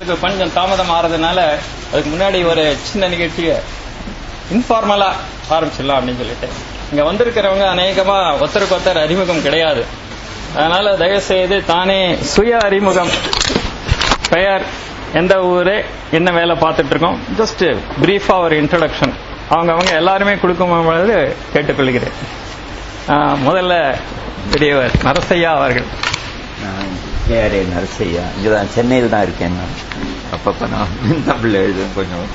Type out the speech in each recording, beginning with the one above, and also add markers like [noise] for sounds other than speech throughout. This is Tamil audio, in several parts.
இதுக்கு கொஞ்சம் தாமதம் ஆறதுனால அதுக்கு முன்னாடி ஒரு சின்ன நிகழ்ச்சியை இன்ஃபார்மலா ஆரம்பிச்சிடலாம் அப்படின்னு சொல்லிட்டு. இங்க வந்திருக்கிறவங்க அநேகமா ஒருத்தருக்கு ஒருத்தர் அறிமுகம் கிடையாது. அதனால தயவு செய்து தானே சுய அறிமுகம் பெயர் எந்த ஊரு என்ன வேலை பார்த்துட்டு இருக்கோம். ஜஸ்ட் பிரீஃபா ஒரு இன்ட்ரடக்ஷன் அவங்க அவங்க எல்லாருமே கொடுக்கும் பொழுது கேட்டுக்கொள்கிறேன். ஆஹ், முதல்ல பெரியவர் நரசையா அவர்கள். கேஆர்ஏ நரசையா இங்கே தான் சென்னையில் தான் இருக்கேன் நான் அப்பப்போ நான் தமிழில் எழுதுவேன் கொஞ்சம்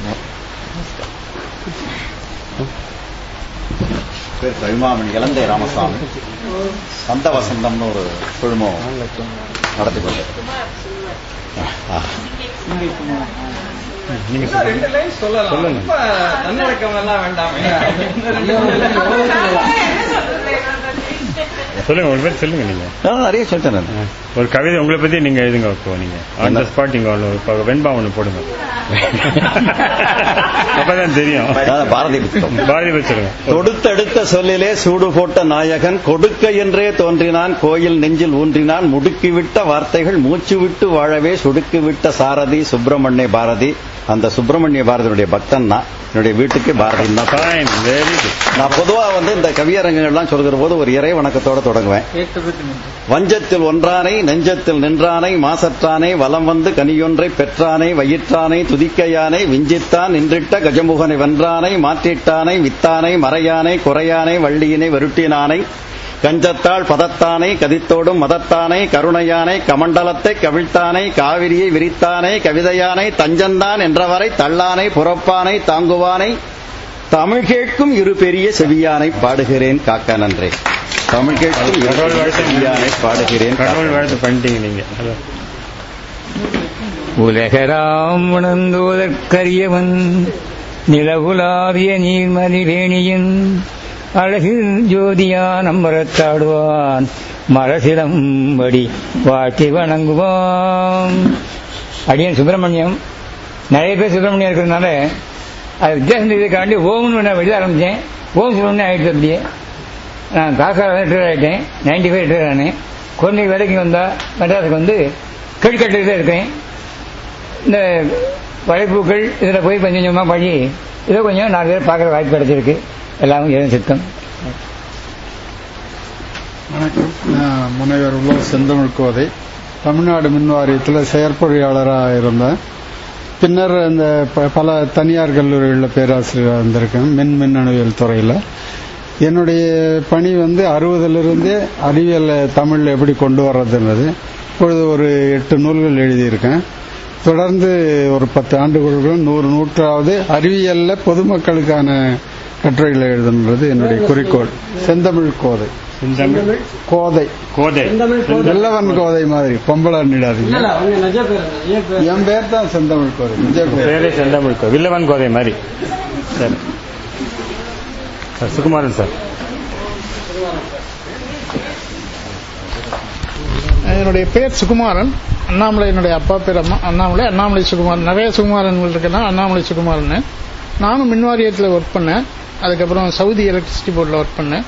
பேர் கவிமாமணி இலந்தை ராமசாமி சந்த வசந்தம்னு ஒரு குழுமம் நடத்தி கொண்டு ரெண்டு லைன் சொல்லலாம் ரொம்ப தன்னடக்கம் எல்லாம் வேண்டாமே சொல்லுங்க ஒரு பேர் சொல்லுங்க நீங்க. நிறைய சொல்லிட்டேன் ஒரு கவிதை உங்களை பத்தி நீங்க எழுதுங்க நீங்க. ஆன் த ஸ்பாட் நீங்க வெண்பா ஒண்ணு போடுங்க. [laughs] அப்பதான் தெரியும். பாரதி புத்தகம். பாரதி பத்தி சொல்லுங்க தொடுத்தெடுத்த சொல்லிலே சூடு போட்ட நாயகன் கொடுக்க என்றே தோன்றினான் கோயில் நெஞ்சில் ஊன்றினான் முடுக்கிவிட்ட வார்த்தைகள் மூச்சு விட்டு வாழவே சுடுக்கிவிட்ட சாரதி சுப்பிரமணிய பாரதி. அந்த சுப்பிரமணிய பாரதியுடைய பக்தன் நான். என்னுடைய வீட்டுக்கு பாரதி தான். நான் பொதுவா வந்து இந்த கவியரங்கங்கள்லாம் சொல்கிற போது ஒரு இறை வணக்கத்தோட தொடங்குவேன். வஞ்சத்தில் ஒன்றானை நெஞ்சத்தில் நின்றானை மாசற்றானை வலம் வந்து கனியொன்றை பெற்றானை வயிற்றானை துதிக்கையானை விஞ்சித்தான் நின்றிட்ட கஜமுகனை வென்றானை மாற்றிட்டானை வித்தானை மறையானை குறையானை வள்ளியினை வருட்டினானை கஞ்சத்தாள் பதத்தானை கதித்தோடும் மதத்தானை கருணையானை கமண்டலத்தை கவிழ்த்தானை காவிரியை விரித்தானை கவிதையானை தஞ்சந்தான் என்றவரை தள்ளானை புறப்பானை தாங்குவானை தமிழ் கேட்கும் இரு பெரிய செவியானை பாடுகிறேன். காக்க நன்றே. தமிழ் கடவுள் வாழ்த்து. பாடுகிறேன். கடவுள் வாழ்த்து பண்ணிட்டீங்க நீங்க. உலகராம் உணர்ந்தோதற்கரியவன் நிலவுலாவிய நீர்மலிவேணியின் அழகில் ஜோதியான் அம்பரத்தாடுவான் மரசிலம்படி வாழ்த்தி வணங்குவான் அடியன் சுப்பிரமணியம். நிறைய பேர் சுப்பிரமணியம் இருக்கிறதுனால அது வித்தியாசம் தெரிவிக்காண்டி ஓம்னு நான் வெளியே ஆரம்பித்தேன் ஓம் சுப்பிரமணியம் ஆகிட்டு அப்படியே. நான் காக்கா ரிட்டையர் ஆகிட்டேன் நைன்டி ஃபைவ் ரிட்டையர் ஆனேன் குழந்தை வேலைக்கு வந்தால் மெட்ராஸுக்கு வந்து கெடுக்கட்டு இருக்கேன். இந்த வளைப்பூக்கள் இதில் போய் கொஞ்சம் கொஞ்சமாக பழி இதை கொஞ்சம் நாலு பேர் பார்க்குற வாய்ப்பு கிடைச்சிருக்கு. எல்லாமே எதுவும் சித்தம். வணக்கம். நான் முனைவர் உள்ள செந்தமிழ் கோதை. தமிழ்நாடு மின் வாரியத்தில் செயற்பொறியாளராக இருந்தேன். பின்னர் இந்த ப- பல தனியார் கல்லூரிகளில் பேராசிரியராக இருந்திருக்கேன் மின் மின்னணுவியல் துறையில். என்னுடைய பணி வந்து அறுபதுலேருந்தே அறிவியலை தமிழில் எப்படி கொண்டு வர்றதுன்றது இப்பொழுது ஒரு எட்டு நூல்கள் எழுதியிருக்கேன். தொடர்ந்து ஒரு பத்து ஆண்டுகளுக்கும் நூறு நூற்றாவது அறிவியல்ல பொதுமக்களுக்கான கட்டுரைகளை எழுதுன்றது என்னுடைய குறிக்கோள். செந்தமிழ் கோதை. செந்தமிழ் கோதை. கோதை. வெள்ளவன் கோதை மாதிரி. பொம்பளை நிடாதீங்க. என் பேர் தான். செந்தமிழ் கோதை. கோதை செந்தமிழ் கோ வில்லவன் கோதை மாதிரி. சரி. Sir Sukumaran sir. என்னுடைய பேர் சுகுமாரன். அண்ணாமலை என்னுடைய அப்பா பேர் அம்மா அண்ணாமலை அண்ணாமலை சுகுமாரன் நிறைய சுகுமாரன் இருக்கனா அண்ணாமலை சுகுமாரன். நானும் மின்வாரியத்தில் ஒர்க் பண்ணேன். அதுக்கப்புறம் சவுதி எலக்ட்ரிசிட்டி போர்டில் ஒர்க் பண்ணேன்.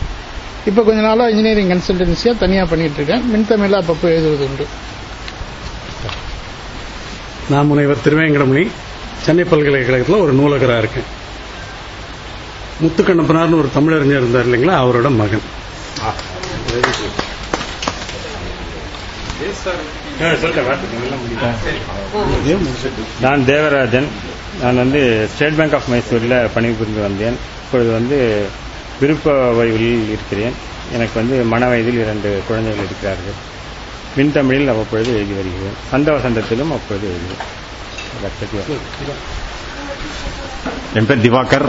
இப்போ கொஞ்ச நாளாக இன்ஜினியரிங் கன்சல்டன்சியாக தனியாக பண்ணிட்டு இருக்கேன் மின்தமிழில் அப்பப்போ எழுதுவது உண்டு. நான் முனைவர் திருவேங்கடமணி. சென்னை பல்கலைக்கழகத்தில் ஒரு நூலகராக இருக்கேன். முத்துக்கண்ணப்பனார்னு ஒரு தமிழறிஞர் இருந்தார் இல்லைங்களா? அவரோட மகன். நான் தேவராஜன். நான் வந்து ஸ்டேட் பேங்க் ஆஃப் மைசூரில் பணிபுரிந்து வந்தேன். இப்பொழுது வந்து விருப்ப ஓய்வில் இருக்கிறேன். எனக்கு வந்து மன வயதில் இரண்டு குழந்தைகள் இருக்கிறார்கள். மின்தமிழில் அவ்வப்பொழுது எழுதி வருகிறேன். சந்த வசந்தத்திலும் அப்பொழுது எழுதுவேன். என் பேர் திவாகர்.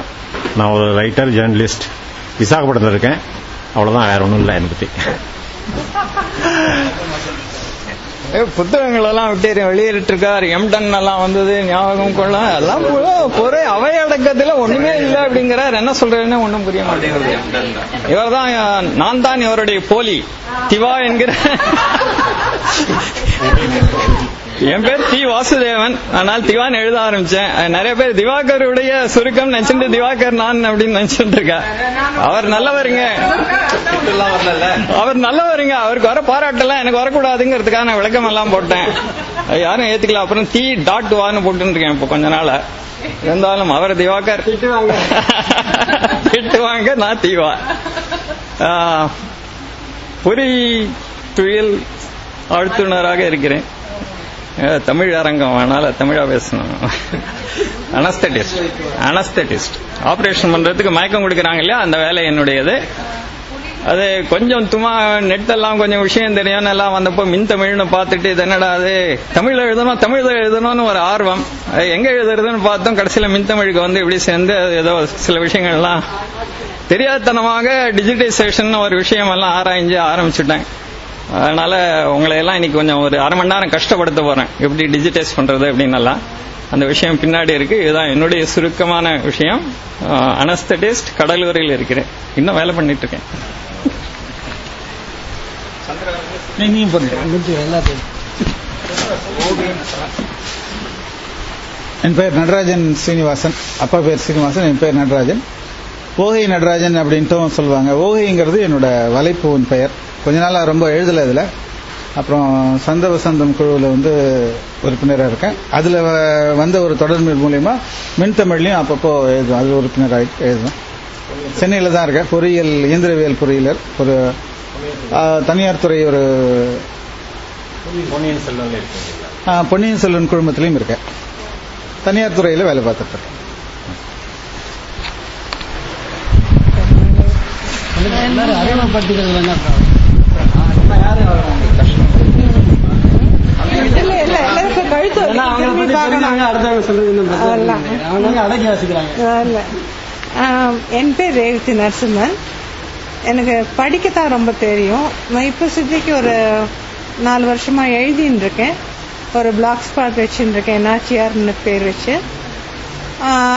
நான் ஒரு ரைட்டர் ஜேர்னலிஸ்ட் விசாகப்பட்டினத்தில் இருக்கேன். அவ்வளவுதான் வேற ஒன்றும் இல்லை என்னை பத்தி. புத்தகங்கள் எல்லாம் விட்டு வெளியிட்டு இருக்கார் எம்டன் எல்லாம் வந்தது ஞாபகம் கொள்ள. எல்லாம் ஒரே அவை அடக்கத்துல ஒண்ணுமே இல்லை அப்படிங்கிறார். என்ன சொல்றேன்னு ஒண்ணும் புரிய மாட்டேங்குது. இவர்தான் நான் தான் இவருடைய போலி. திவா என்கிற என் பேர் டி வாசுதேவன். ஆனால் திவான் எழுத ஆரம்பிச்சேன். நிறைய பேர் திவாகருடைய சுருக்கம் நினைச்சிட்டு திவாகர் நான் அப்படின்னு நினைச்சிட்டு இருக்கேன். அவர் நல்லவருங்க. அவர் நல்லவருங்க. அவருக்கு வர பாராட்டெல்லாம் எனக்கு வரக்கூடாதுங்கிறதுக்காக நான் விளக்கம் எல்லாம் போட்டேன். யாரும் ஏத்துக்கல. அப்புறம் டி டாட் வான்னு போட்டு இருக்கேன் இப்போ கொஞ்ச நாள. இருந்தாலும் அவர் திவாகர். திட்டுவாங்க. நான் தீவா பொறி துயில் ஆழ்த்துனராக இருக்கிறேன். தமிழ் அரங்கம் அதனால தமிழா பேசணும். அனஸ்தட்டிஸ்ட் அனஸ்தட்டிஸ்ட் ஆபரேஷன் பண்றதுக்கு மயக்கம் கொடுக்கறாங்க இல்லையா? அந்த வேலை என்னுடையது. அது கொஞ்சம் துமா நெட்டெல்லாம் கொஞ்சம் விஷயம் தெரியும்னு எல்லாம் வந்தப்போ மின் தமிழ்னு பார்த்துட்டு இது என்னடா அது? தமிழ்ல எழுதணும் தமிழ் எழுதணும்னு ஒரு ஆர்வம். அது எங்க எழுதுறதுன்னு பார்த்தோம். கடைசியில மின் தமிழுக்கு வந்து இப்படி சேர்ந்து அது ஏதோ சில விஷயங்கள்லாம் தெரியாதனமாக டிஜிட்டைசேஷன் ஒரு விஷயம் எல்லாம் ஆராய்ஞ்சு ஆரம்பிச்சுட்டேன் அதனால உங்களை எல்லாம் இன்னைக்கு கொஞ்சம் ஒரு அரை மணி நேரம் கஷ்டப்படுத்த போறேன். எப்படி டிஜிட்டைஸ் பண்றது அப்படின்னு அந்த விஷயம் பின்னாடி இருக்கு. இதுதான் என்னுடைய சுருக்கமான விஷயம். அனஸ்தடிஸ்ட் கடலூரில் இருக்கிறேன். இன்னும் வேலை பண்ணிட்டு இருக்கேன். என் பெயர் நடராஜன் சீனிவாசன். அப்பா பேர் சீனிவாசன் என் பெயர் நடராஜன். ஓகை நடராஜன் அப்படின்ட்டும் சொல்லுவாங்க. ஓகைங்கிறது என்னோட வலைப்பூவின் பெயர். கொஞ்ச நாளா ரொம்ப எழுதல இதுல. அப்புறம் சந்த வசந்தம் குழுவில் வந்து உறுப்பினராக இருக்கேன். அதுல வந்த ஒரு தொடர்பு மூலியமா மின்தமிழ்லையும் அப்பப்போ எழுதுவேன். அது உறுப்பினராக எழுதுவேன். சென்னையில தான் இருக்கேன். பொறியியல் இயந்திரவியல் பொறியியலர். ஒரு தனியார் துறை ஒரு பொன்னியின் செல்வன் குழுமத்திலையும் இருக்கேன். தனியார் துறையில வேலை பார்த்துட்டு இருக்கேன். அறிமுகப்படுத்திக்கிறது என்ன என் பேர் ரேவதி நரசிம்மன். எனக்கு படிக்கத்தான் ரொம்ப தெரியும். நான் இப்போ சுத்திக்கு ஒரு நாலு வருஷமா எழுதின்னு இருக்கேன் ஒரு பிளாக் ஸ்பாட் வச்சுட்டு இருக்கேன் நாச்சியார்னு பேர் வச்சு.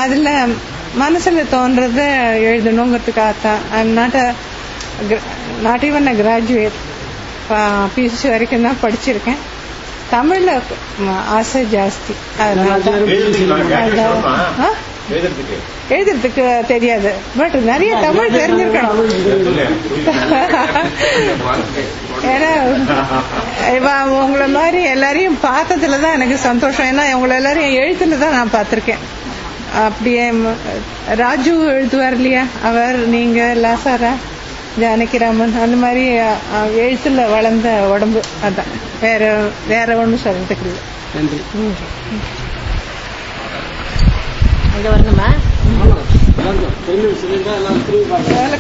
அதுல மனசுல தோன்றத எழுதணுங்கிறதுக்காக தான் I'm not not even a graduate PUC வரைக்கும் தான் படிச்சிருக்கேன் தமிழ்ல ஆசை ஜாஸ்தி? எழுதுறதுக்கு தெரியாது பட் நிறைய தமிழ் தெரிஞ்சிருக்கணும் ஏன்னா உங்களை மாதிரி எல்லாரையும் பார்த்ததுல தான் எனக்கு சந்தோஷம் ஏன்னா உங்களை எல்லாரையும் எழுத்துல தான் நான் பார்த்திருக்கேன் அப்படியே ராஜு எழுதுவார் இல்லையா அவர் நீங்க லாசாரா ஜானகிராமன் அந்த மாதிரி எழுத்துல வளர்ந்த உடம்பு அதான். வேற வேற ஒண்ணும் சொல்றதுக்கு இல்லை. நன்றி. அங்க வரணுமா?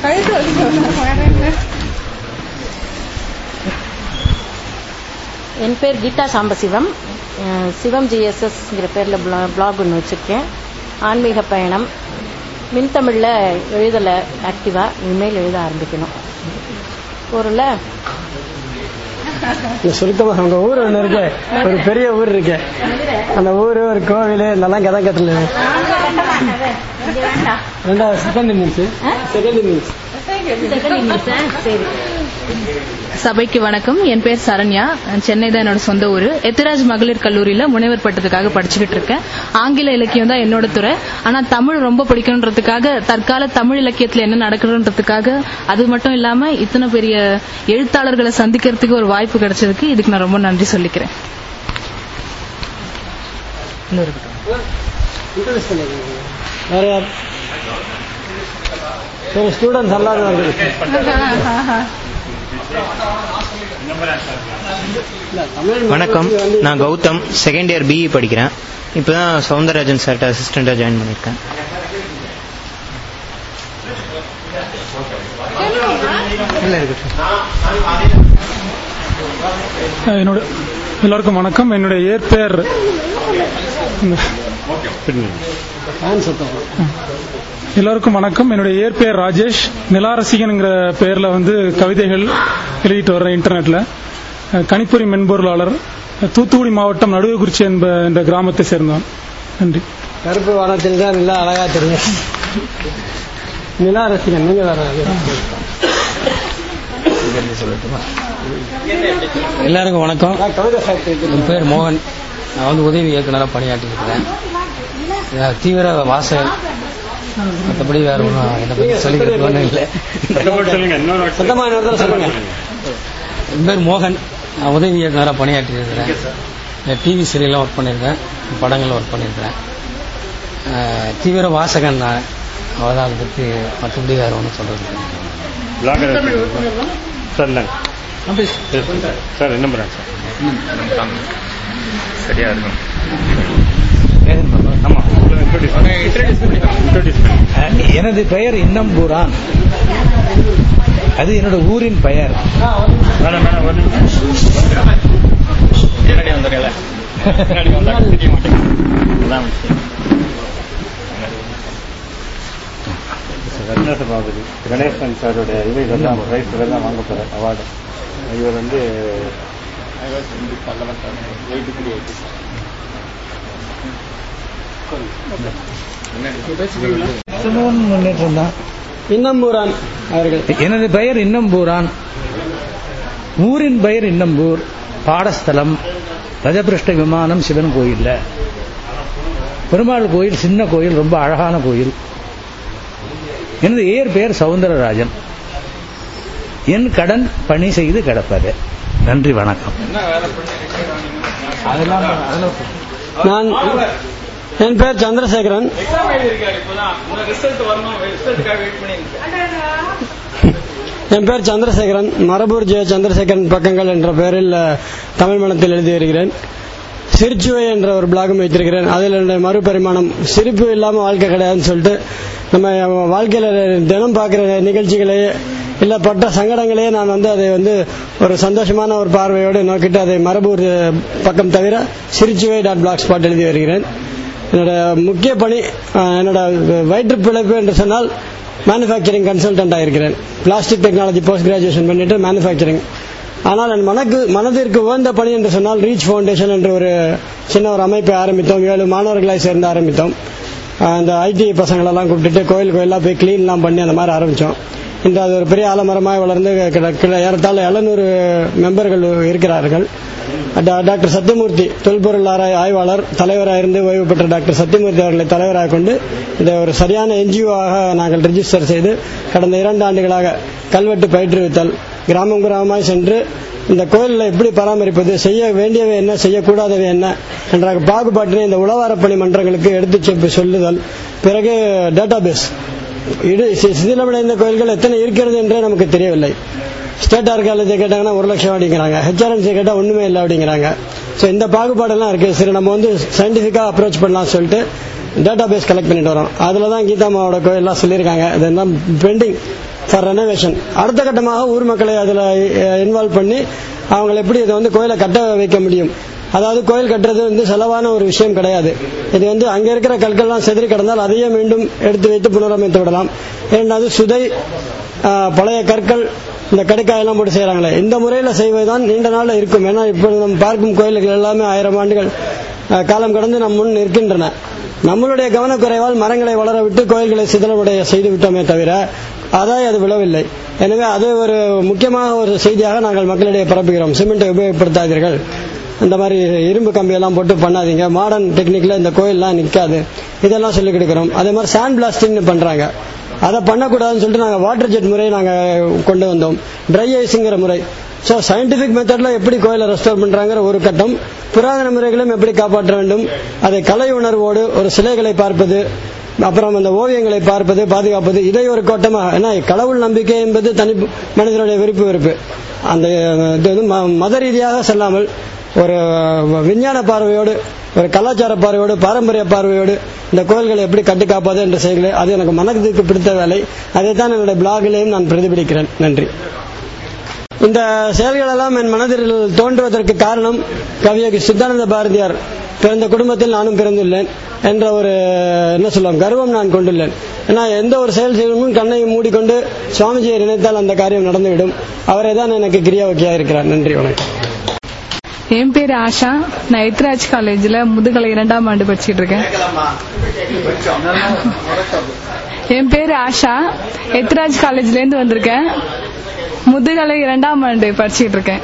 கழுத்து என் பேர் கீதா சாம்பசிவம். சிவம் ஜிஎஸ்எஸ்ங்கிற பேரில் பிளாக் ஒன்று வச்சுருக்கேன். ஆன்மீக பயணம். மின்தமிழில் எழுதலை ஆக்டிவாக இனிமேல் எழுத ஆரம்பிக்கணும். ஊரில்? இந்த சுருக்கமா உங்க ஊர் ஒண்ணு இருக்கு. ஒரு பெரிய ஊர் இருக்கு. அந்த ஊர் ஒரு கோவில் இதெல்லாம் கதை கட்டல. ரெண்டாவது செகண்ட் இன்னிங்ஸ் செகண்ட் இன்னிங்ஸ் சபைக்கு வணக்கம். என் பேர் சரண்யா. சென்னை தான் என்னோட சொந்த ஊர். எத்திராஜ் மகளிர் கல்லூரியில முனைவர் பட்டத்துக்காக படிச்சுக்கிட்டு இருக்கேன். ஆங்கில இலக்கியம் தான் என்னோட துறை. ஆனா தமிழ் ரொம்ப பிடிக்கணுன்றதுக்காக தற்கால தமிழ் இலக்கியத்துல என்ன நடக்கணுன்றதுக்காக அது மட்டும் இல்லாம இத்தனை பெரிய எழுத்தாளர்களை சந்திக்கிறதுக்கு ஒரு வாய்ப்பு கிடைச்சதுக்கு இதுக்கு நான் ரொம்ப நன்றி சொல்லிக்கிறேன். வேற யார்? வேற ஸ்டூடெண்ட்ஸ் எல்லாரும் வருது வணக்கம். நான் கௌதம். செகண்ட் இயர் பிஇ படிக்கிறேன். இப்பதான் சவுந்தரராஜன் சார்ட்ட அசிஸ்டண்டா ஜாயின் இருக்கட்டும் என்னோட எல்லாருக்கும் வணக்கம். என்னுடைய இயற்பெயர் எல்லாருக்கும் வணக்கம். என்னுடைய இயற்பெயர் ராஜேஷ். நிலாரசிகன்ங்கிற பெயர்ல வந்து கவிதைகள் எழுதிட்டு வர்றேன் இன்டர்நெட்ல. அஹ், கணிப்பொறி மென்பொருளாளர் தூத்துக்குடி மாவட்டம் நடுவுக்குறிச்சி என்ப என்ற கிராமத்தை சேர்ந்தவன். நன்றி. கருப்பு வானத்தில் தான் நல்லா அழகா தெரியும். நிலா ரசிகன் நீங்க வேற எல்லாருக்கும் வணக்கம். என் பேர் மோகன். நான் வந்து உதவி இயக்குனராக பணியாற்றி இருக்கிறேன் தீவிர வாசகர். மற்றபடி வேற ஒன்றும் என்னை பற்றி சொல்லிக்கிறது ஒன்றும் இல்லை. இன்னொரு தடவை சொல்லுங்க. என் பேர் மோகன். நான் உதவி இயக்குனராக பணியாற்றி இருக்கிறேன். டிவி சீரியல்லாம் ஒர்க் பண்ணியிருக்கேன். படங்களில் ஒர்க் பண்ணியிருக்கிறேன். தீவிர வாசகன் நான். அவ்வளோதான் அதை பற்றி மற்றபடி வேற ஒன்றும் சொல்றது சார் என்ன பண்ணுறேன் சார்? சரியா இருக்கும் எனது பெயர் இன்னம்பூரான் அது என்னோட ஊரின் பெயர் மேடம் மேடம் சபாபதி கணேசன் சாரோட இதை இதெல்லாம் ரைஸ் இதெல்லாம் வாங்க போற அவார்டு இவர் வந்து முன்னேற்றம் தான் இன்னம்பூரான் அவர்கள். எனது பெயர் இன்னம்பூரான். ஊரின் பெயர் இன்னம்பூர். பாடஸ்தலம். ரஜபிருஷ்ட விமானம் சிவன் கோயில்ல. பெருமாள் கோயில் சின்ன கோயில் ரொம்ப அழகான கோயில். எனது ஏர் பெயர் சவுந்தரராஜன். என் கடன் பணி செய்து கிடப்பது. நன்றி வணக்கம். நான் என் பேர் சந்திரசேகரன். என் பேர் சந்திரசேகரன். மரபூர் ஜெய சந்திரசேகரன் பக்கங்கள் என்ற பெயரில் தமிழ் மனத்தில் எழுதி வருகிறேன் சிரிச்சுவை என்ற ஒரு பிளாகும் வைத்திருக்கிறேன். அதில் என்னுடைய மறுபரிமாணம் சிரிப்பு இல்லாமல் வாழ்க்கை கிடையாதுன்னு சொல்லிட்டு நம்ம வாழ்க்கையில் தினம் பார்க்குற நிகழ்ச்சிகளையே இல்லை பட்ட சங்கடங்களையே நான் வந்து அதை வந்து ஒரு சந்தோஷமான ஒரு பார்வையோடு நோக்கிட்டு அதை மரபூர் பக்கம் தவிர சிரிச்சுவை டாட் பிளாக் ஸ்பாட் எழுதி வருகிறேன். என்னோட முக்கிய பணி என்னோட வயிற்று பிழைப்பு என்று சொன்னால் மேனுஃபேக்சரிங் கன்சல்டன்ட் இருக்கிறேன் பிளாஸ்டிக் டெக்னாலஜி போஸ்ட் கிராஜுவேஷன் பண்ணிட்டு மேனுஃபேக்சரிங் ஆனால் என் மனக்கு மனதிற்கு உகந்த பணி என்று சொன்னால் ரீச் ஃபவுண்டேஷன் என்ற ஒரு சின்ன ஒரு அமைப்பை ஆரம்பித்தோம். ஏழு மாணவர்களாக சேர்ந்து ஆரம்பித்தோம். அந்த ஐடி பசங்களெல்லாம் கூப்பிட்டுட்டு கோயில் கோயிலாக போய் கிளீன்லாம் பண்ணி அந்த மாதிரி ஆரம்பித்தோம். இன்று அது ஒரு பெரிய ஆலமரமாக வளர்ந்து கிட- கிட- ஏறத்தாழ எழுநூறு மெம்பர்கள் இருக்கிறார்கள். டாக்டர் சத்தியமூர்த்தி தொல்பொருள் ஆராய் ஆய்வாளர் தலைவராக இருந்து ஓய்வு பெற்ற டாக்டர் சத்தியமூர்த்தி அவர்களை தலைவராக கொண்டு இதை ஒரு சரியான என்ஜிஓவாக நாங்கள் ரெஜிஸ்டர் செய்து கடந்த இரண்டு ஆண்டுகளாக கல்வெட்டு பயிற்றுவித்தல் கிராமம் கிராமமாய் சென்று இந்த கோயிலில் எப்படி பராமரிப்பது செய்ய வேண்டியவை என்ன செய்யக்கூடாதவை என்ன என்ற பாகுபாட்டினை இந்த உளவாரப்பணி மன்றங்களுக்கு எடுத்து சொல்லுதல். பிறகு டேட்டாபேஸ் இடு சி- சிதிலமடைந்த கோயில்கள் எத்தனை இருக்கிறது என்றே நமக்கு தெரியவில்லை. ஸ்டேட் ஆர்காலஜி கேட்டாங்கன்னா ஒரு லட்சம் அப்படிங்கிறாங்க. ஹெச்ஆர்என்சி கேட்டா ஒண்ணுமே இல்லை அப்படிங்கிறாங்க. ஸோ இந்த பாகுபாடெல்லாம் இருக்கு. சரி நம்ம வந்து சயின்டிஃபிக்காக அப்ரோச் பண்ணலாம் சொல்லிட்டு டேட்டா பேஸ் கலெக்ட் பண்ணிட்டு வரோம். அதுல தான் கீதாமாவோட கோயில்லாம் சொல்லியிருக்காங்க. இதெல்லாம் பெண்டிங் ஃபார் ரெனோவேஷன் அடுத்த கட்டமாக ஊர் மக்களை அதில் இன்வால்வ் பண்ணி அவங்களை எப்படி இதை வந்து கோயிலை கட்ட வைக்க முடியும்? அதாவது கோயில் கட்டுறது வந்து செலவான ஒரு விஷயம் கிடையாது. இது வந்து அங்க இருக்கிற கற்கள்லாம் செதறி கிடந்தால் அதையே மீண்டும் எடுத்து வைத்து புனரமைத்து விடலாம். இரண்டாவது சுதை பழைய கற்கள் இந்த கடுக்காயெல்லாம் போட்டு செய்யறாங்களே இந்த முறையில் செய்வதுதான் நீண்ட நாள் இருக்கும். ஏன்னா இப்போ நம்ம பார்க்கும் கோயில்கள் எல்லாமே ஆயிரம் ஆண்டுகள் காலம் கடந்து நம் முன் நிற்கின்றன. நம்மளுடைய கவனக்குறைவால் மரங்களை வளர விட்டு கோயில்களை சிதறவுடைய செய்து விட்டோமே தவிர அதாய் அது விழவில்லை. எனவே அது ஒரு முக்கியமாக ஒரு செய்தியாக நாங்கள் மக்களிடையே பரப்புகிறோம். சிமெண்ட்டை உபயோகப்படுத்தாதீர்கள். இந்த மாதிரி இரும்பு கம்பியெல்லாம் போட்டு பண்ணாதீங்க. மாடர்ன் டெக்னிக்ல இந்த கோயில்லாம் நிற்காது இதெல்லாம் சொல்லிக் கொடுக்குறோம். அதே மாதிரி சாண்ட் பிளாஸ்டிங்னு பண்றாங்க. அதை பண்ணக்கூடாதுன்னு சொல்லிட்டு நாங்கள் வாட்டர் ஜெட் முறையை நாங்கள் கொண்டு வந்தோம். ட்ரை ஐஸுங்கிற முறை. ஸோ சயின்டிபிக் மெத்தட்ல எப்படி கோயிலை ரெஸ்டோர் பண்றாங்கிற ஒரு கட்டம். புராதன முறைகளும் எப்படி காப்பாற்ற வேண்டும்? அதை கலை உணர்வோடு ஒரு சிலைகளை பார்ப்பது அப்புறம் அந்த ஓவியங்களை பார்ப்பது பாதுகாப்பது இதை ஒரு கோட்டமாக ஏன்னா கடவுள் நம்பிக்கை என்பது தனி மனிதனுடைய விருப்பு வெறுப்பு. அந்த இது வந்து ம- மத ரீதியாக செல்லாமல் ஒரு விஞ்ஞான பார்வையோடு ஒரு கலாச்சார பார்வையோடு பாரம்பரிய பார்வையோடு இந்த கோயில்களை எப்படி கட்டி காப்பது என்ற செயல்களை அது எனக்கு மனதுக்கு பிடித்த வேலை. அதை தான் என்னுடைய பிளாகிலேயும் நான் பிரதிபலிக்கிறேன். நன்றி. இந்த செயல்களெல்லாம் என் மனதில் தோன்றுவதற்கு காரணம் கவியகி சித்தானந்த பாரதியார். பிறந்த குடும்பத்தில் நானும் பிறந்துள்ளேன் என்ற ஒரு என்ன சொல்லுவோம் கர்வம் நான் கொண்டுள்ளேன். ஏன்னா எந்த ஒரு செயல் செய்யணும் கண்ணை மூடிக்கொண்டு சுவாமிஜியை நினைத்தால் அந்த காரியம் நடந்துவிடும். அவரே தான் எனக்கு கிரியாவக்கியா இருக்கிறார். நன்றி வணக்கம். என் பேர் ஆஷா. நான் எத்ராஜ் காலேஜ்ல முதுகலை இரண்டாம் ஆண்டு படிச்சுட்டு இருக்கேன் என் பேர் ஆஷா. எத்ராஜ் காலேஜ்ல இருந்து வந்திருக்கேன். முதுகலை இரண்டாம் ஆண்டு படிச்சுட்டு இருக்கேன்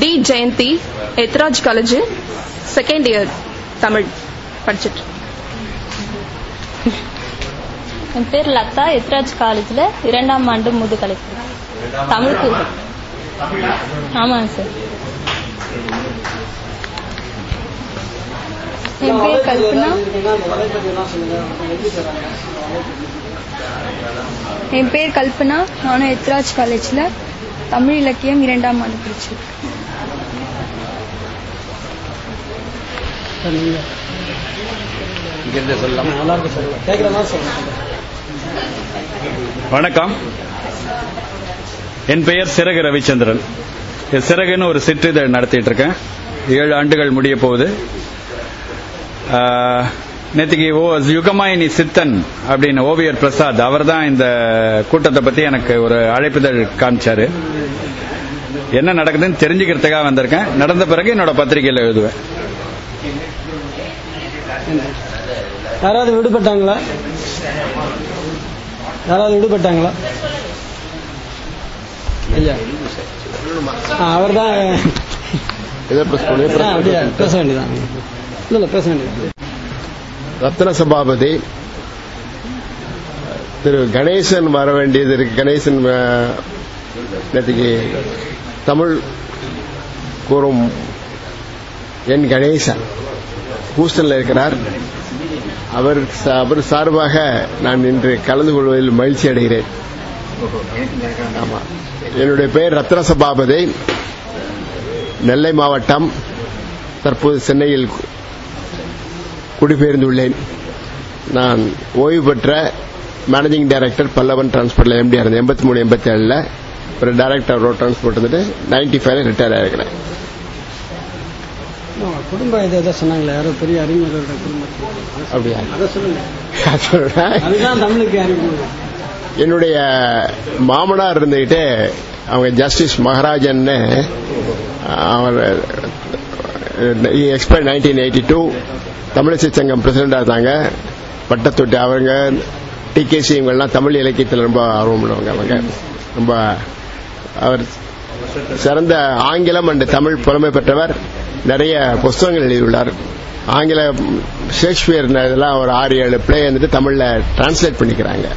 T Jayanthi Ethiraj college second year Tamil படிச்சுட்டு. என் பேர் லதா எத்ராஜ் காலேஜில் இரண்டாம் ஆண்டு முதுகலை தமிழுக்கு ஆமாங்க சார். என் பேர் கல்பனா. என் பேர் கல்பனா. நானும் எத்ராஜ் காலேஜில் தமிழ் இலக்கியம் இரண்டாம் ஆண்டு படிச்சிருக்கேன். வணக்கம். என் பெயர் சிறகு ரவிச்சந்திரன். சிறகுன்னு ஒரு சிற்றிதழ் நடத்திட்டு இருக்கேன். ஏழு ஆண்டுகள் முடிய போகுது. நேத்திக்கு ஓ யுகமாயினி சித்தன் அப்படின்னு ஓவியர் பிரசாத் அவர் தான் இந்த கூட்டத்தை பத்தி எனக்கு ஒரு அழைப்புதழ் காமிச்சாரு. என்ன நடக்குதுன்னு தெரிஞ்சுக்கிறதுக்காக வந்திருக்கேன். நடந்த பிறகு என்னோட பத்திரிகையில் எழுதுவேன். யாராவது விடுபட்டாங்களா? யாராவது விடுபட்டாங்களா? ஐயா. அவர் தான் பேச வேண்டியதான் இல்ல இல்ல பேச வேண்டியதான் ரத்ன சபாபதி திரு கணேசன் வர வேண்டியது இருக்கு. கணேசன் நேற்றுக்கு தமிழ் கூறும் என் கணேசன் ஹூஸ்டன்ல இருக்கிறார். அவர் அவர் சார்பாக நான் இன்று கலந்து கொள்வதில் மகிழ்ச்சி அடைகிறேன். ஆமா. என்னுடைய பெயர் ரத்ன சபாபதி நெல்லை மாவட்டம் தற்போது சென்னையில் குடிபெயர்ந்துள்ளேன். நான் ஓய்வு பெற்ற மேனேஜிங் டைரக்டர் பல்லவன் டிரான்ஸ்போர்ட்ல எம்டிஆர் இருந்தேன். எண்பத்தி மூணு எண்பத்தி ஏழுல ஒரு டைரக்டர் ரோட் டிரான்ஸ்போர்ட் இருந்துட்டு நைன்டி ஃபைவ்ல ரிட்டையர் ஆயிருக்கிறேன். குடும்ப இது சொன்னாங்களே. யாரோ பெரிய குடும்பம். அப்படியா? அதை சொல்லுங்க. அதுதான் தமிழுக்கு அறிமுகம் என்னுடைய மாமனார் இருந்துகிட்டு அவங்க ஜஸ்டிஸ் மகாராஜன் அவர் expire nineteen eighty two Tamil Isai Sangam பிரசிடண்டா இருந்தாங்க. பட்டத்தொட்டி அவங்க டிகேசி இவங்கெல்லாம் தமிழ் இலக்கியத்தில் ரொம்ப ஆர்வம் உள்ளவங்க அவங்க. ரொம்ப அவர் சிறந்த ஆங்கிலம் அண்டு தமிழ் புலமை பெற்றவர். நிறைய புஸ்தகங்கள் எழுதியுள்ளார். ஆங்கில ஷேக்ஸ்பியர் இதெல்லாம் ஒரு ஆறு ஏழு பிளே வந்துட்டு தமிழ்ல டிரான்ஸ்லேட் பண்ணிக்கிறாங்க.